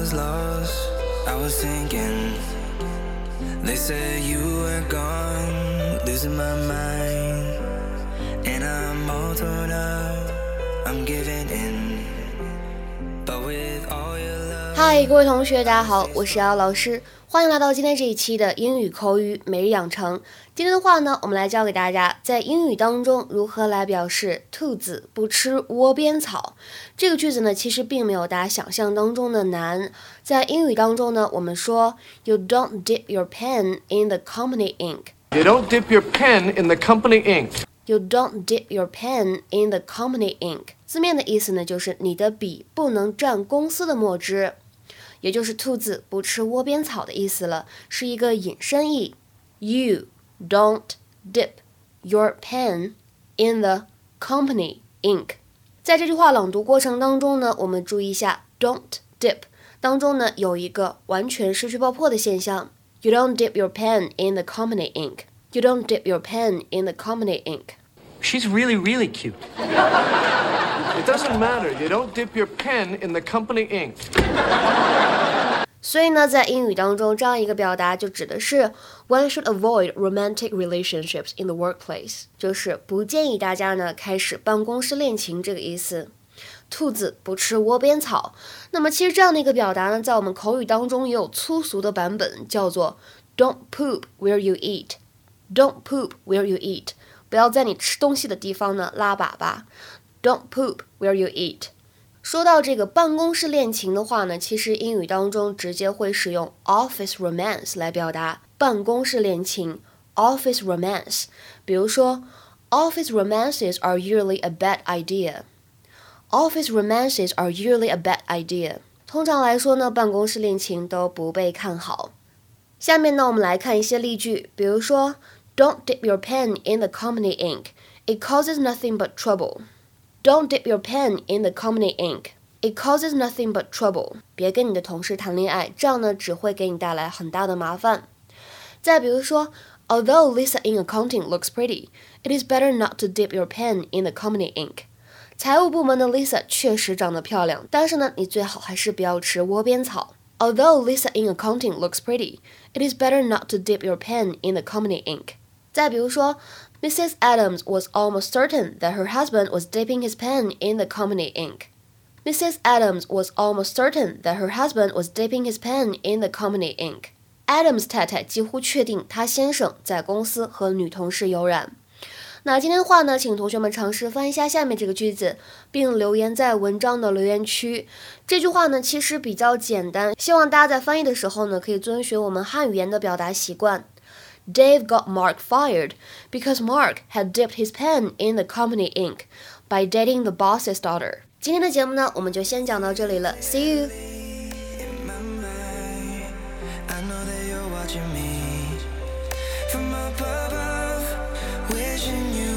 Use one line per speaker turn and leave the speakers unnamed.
was lost, I was thinking. They said you were gone, losing my mind. And I'm all torn up, I'm giving in.
嗨，各位同学，大家好，我是姚老师，欢迎来到今天这一期的英语口语每日养成。今天的话呢，我们来教给大家在英语当中如何来表示兔子不吃窝边草。这个句子呢，其实并没有大家想象当中的难。在英语当中呢，我们说 You don't dip your pen in the company ink。
You don't dip your pen in the company ink.
You don't dip your pen in the company ink。字面的意思呢，就是你的笔不能蘸公司的墨汁，也就是兔子不吃窝边草的意思了，是一个引申义。You don't dip your pen in the company ink。在这句话朗读过程当中呢，我们注意一下 don't dip 当中呢有一个完全失去爆破的现象。You don't dip your pen in the company ink. You don't dip your pen in the company ink.
She's really, really cute.
It doesn't matter. You don't dip your pen in the company ink.
所以呢，在英语当中，这样一个表达就指的是 one should avoid romantic relationships in the workplace，就是不建议大家呢开始办公室恋情这个意思。兔子不吃窝边草。那么其实这样的一个表达呢，在我们口语当中也有粗俗的版本，叫做 "Don't poop where you eat." Don't poop where you eat. 不要在你吃东西的地方呢拉粑粑。Don't poop where you eat. 说到这个办公室恋情的话呢，其实英语当中直接会使用 office romance 来表达办公室恋情。office romance，比如说 office romances are usually a bad idea。Office romances are usually a bad idea。通常来说呢，办公室恋情都不被看好。下面呢，我们来看一些例句，比如说，Don't dip your pen in the company ink. It causes nothing but trouble. Don't dip your pen in the company ink. It causes nothing but trouble. 别跟你的同事谈恋爱，这样呢只会给你带来很大的麻烦。再比如说，Although Lisa in accounting looks pretty, it is better not to dip your pen in the company ink. 财务部门的 Lisa 确实长得漂亮，但是呢，你最好还是不要吃窝边草。Although Lisa in accounting looks pretty, it is better not to dip your pen in the company ink. 再比如说 ，Mrs. Adams was almost certain that her husband was dipping his pen in the company ink. Mrs. Adams was almost certain that her husband was dipping his pen in the company ink. Adams 太太几乎确定她先生在公司和女同事有染。那今天的话呢，请同学们尝试翻译一下下面这个句子，并留言在文章的留言区。这句话呢，其实比较简单，希望大家在翻译的时候呢，可以遵循我们汉语言的表达习惯。Dave got Mark fired because Mark had dipped his pen in the company ink by dating the boss's daughter. 今天的节目呢，我们就先讲到这里了，See
above, wishing you